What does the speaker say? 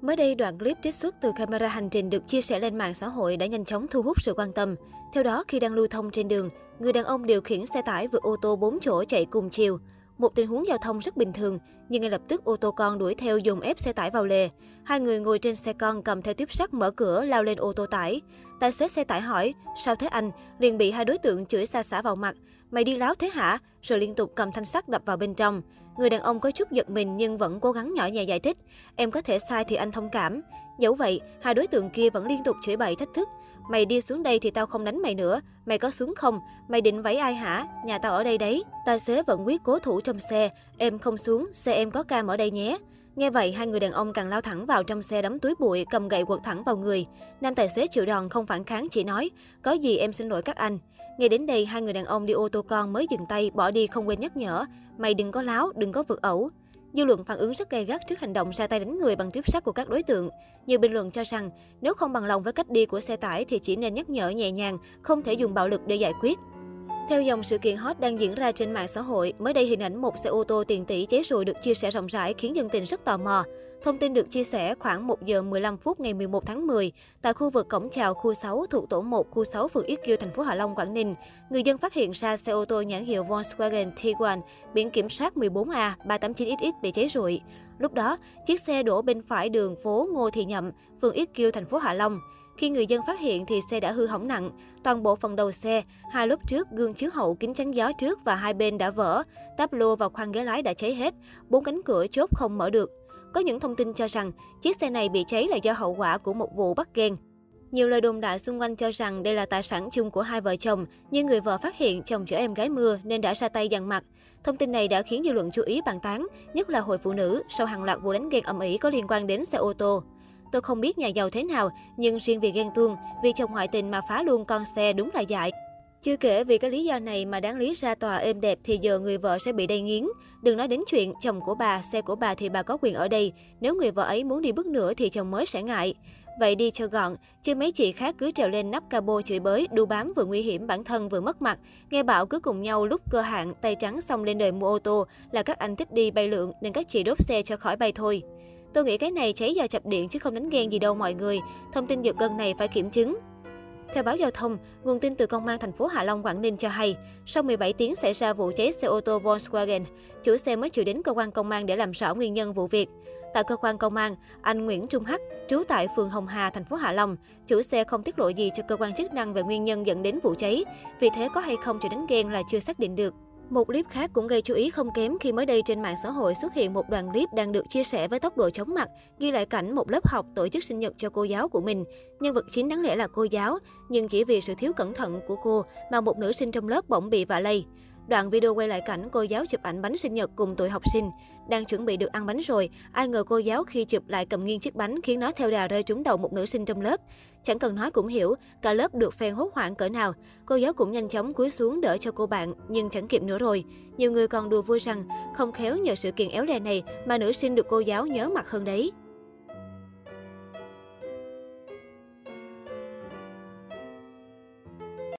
Mới đây, đoạn clip trích xuất từ camera hành trình được chia sẻ lên mạng xã hội đã nhanh chóng thu hút sự quan tâm. Theo đó, khi đang lưu thông trên đường, người đàn ông điều khiển xe tải vượt ô tô 4 chỗ chạy cùng chiều. Một tình huống giao thông rất bình thường, nhưng ngay lập tức ô tô con đuổi theo dùng ép xe tải vào lề. Hai người ngồi trên xe con cầm theo tuyếp sắt mở cửa lao lên ô tô tải. Tài xế xe tải hỏi, sao thế anh? Liền bị hai đối tượng chửi xa xả vào mặt. Mày đi láo thế hả? Rồi liên tục cầm thanh sắt đập vào bên trong. Người đàn ông có chút giật mình nhưng vẫn cố gắng nhỏ nhẹ giải thích. Em có thể sai thì anh thông cảm. Dẫu vậy, hai đối tượng kia vẫn liên tục chửi bậy thách thức. Mày đi xuống đây thì tao không đánh mày nữa. Mày có xuống không? Mày định vẫy ai hả? Nhà tao ở đây đấy. Tài xế vẫn quyết cố thủ trong xe. Em không xuống, xe em có cam ở đây nhé. Nghe vậy, hai người đàn ông càng lao thẳng vào trong xe đấm túi bụi, cầm gậy quật thẳng vào người. Nam tài xế chịu đòn không phản kháng chỉ nói, có gì em xin lỗi các anh. Nghe đến đây, hai người đàn ông đi ô tô con mới dừng tay, bỏ đi không quên nhắc nhở, mày đừng có láo, đừng có vượt ẩu. Dư luận phản ứng rất gay gắt trước hành động ra tay đánh người bằng tuyếp sắt của các đối tượng. Nhiều bình luận cho rằng, nếu không bằng lòng với cách đi của xe tải thì chỉ nên nhắc nhở nhẹ nhàng, không thể dùng bạo lực để giải quyết. Theo dòng sự kiện hot đang diễn ra trên mạng xã hội, mới đây hình ảnh một xe ô tô tiền tỷ cháy rụi được chia sẻ rộng rãi khiến dân tình rất tò mò. Thông tin được chia sẻ khoảng 1 giờ 15 phút ngày 11 tháng 10 tại khu vực cổng chào khu 6 thuộc tổ 1 khu 6 phường Yết Kiêu thành phố Hạ Long Quảng Ninh, người dân phát hiện ra xe ô tô nhãn hiệu Volkswagen Tiguan biển kiểm soát 14A 389XX bị cháy rụi. Lúc đó, chiếc xe đổ bên phải đường phố Ngô Thị Nhậm, phường Yết Kiêu thành phố Hạ Long. Khi người dân phát hiện thì xe đã hư hỏng nặng, toàn bộ phần đầu xe, hai lốp trước, gương chiếu hậu, kính chắn gió trước và hai bên đã vỡ, táp lô và khoang ghế lái đã cháy hết, bốn cánh cửa chốt không mở được. Có những thông tin cho rằng chiếc xe này bị cháy là do hậu quả của một vụ bắt ghen. Nhiều lời đồn đại xung quanh cho rằng đây là tài sản chung của hai vợ chồng, nhưng người vợ phát hiện chồng chở em gái mưa nên đã ra tay dằn mặt. Thông tin này đã khiến dư luận chú ý bàn tán, nhất là hội phụ nữ sau hàng loạt vụ đánh ghen ầm ĩ có liên quan đến xe ô tô. Tôi không biết nhà giàu thế nào, nhưng riêng vì ghen tuông, vì chồng ngoại tình mà phá luôn con xe đúng là dại. Chưa kể vì cái lý do này mà đáng lý ra tòa êm đẹp thì giờ người vợ sẽ bị đầy nghiến. Đừng nói đến chuyện chồng của bà, xe của bà thì bà có quyền ở đây. Nếu người vợ ấy muốn đi bước nữa thì chồng mới sẽ ngại. Vậy đi cho gọn, chứ mấy chị khác cứ trèo lên nắp cabo chửi bới, đu bám vừa nguy hiểm bản thân vừa mất mặt. Nghe bảo cứ cùng nhau lúc cơ hạn, tay trắng xong lên đời mua ô tô là các anh thích đi bay lượn nên các chị đốt xe cho khỏi bay thôi. Tôi nghĩ cái này cháy do chập điện chứ không đánh ghen gì đâu mọi người. Thông tin giật gân này phải kiểm chứng. Theo báo giao thông, nguồn tin từ công an thành phố Hạ Long, Quảng Ninh cho hay, sau 17 tiếng xảy ra vụ cháy xe ô tô Volkswagen, chủ xe mới chịu đến cơ quan công an để làm rõ nguyên nhân vụ việc. Tại cơ quan công an, anh Nguyễn Trung Hắc, trú tại phường Hồng Hà, thành phố Hạ Long, chủ xe không tiết lộ gì cho cơ quan chức năng về nguyên nhân dẫn đến vụ cháy. Vì thế có hay không chịu đánh ghen là chưa xác định được. Một clip khác cũng gây chú ý không kém khi mới đây trên mạng xã hội xuất hiện một đoạn clip đang được chia sẻ với tốc độ chóng mặt, ghi lại cảnh một lớp học tổ chức sinh nhật cho cô giáo của mình. Nhân vật chính đáng lẽ là cô giáo, nhưng chỉ vì sự thiếu cẩn thận của cô mà một nữ sinh trong lớp bỗng bị vạ lây. Đoạn video quay lại cảnh cô giáo chụp ảnh bánh sinh nhật cùng tụi học sinh. Đang chuẩn bị được ăn bánh rồi, ai ngờ cô giáo khi chụp lại cầm nghiêng chiếc bánh khiến nó theo đà rơi trúng đầu một nữ sinh trong lớp. Chẳng cần nói cũng hiểu, cả lớp được phen hốt hoảng cỡ nào. Cô giáo cũng nhanh chóng cúi xuống đỡ cho cô bạn, nhưng chẳng kịp nữa rồi. Nhiều người còn đùa vui rằng, không khéo nhờ sự kiện éo le này mà nữ sinh được cô giáo nhớ mặt hơn đấy.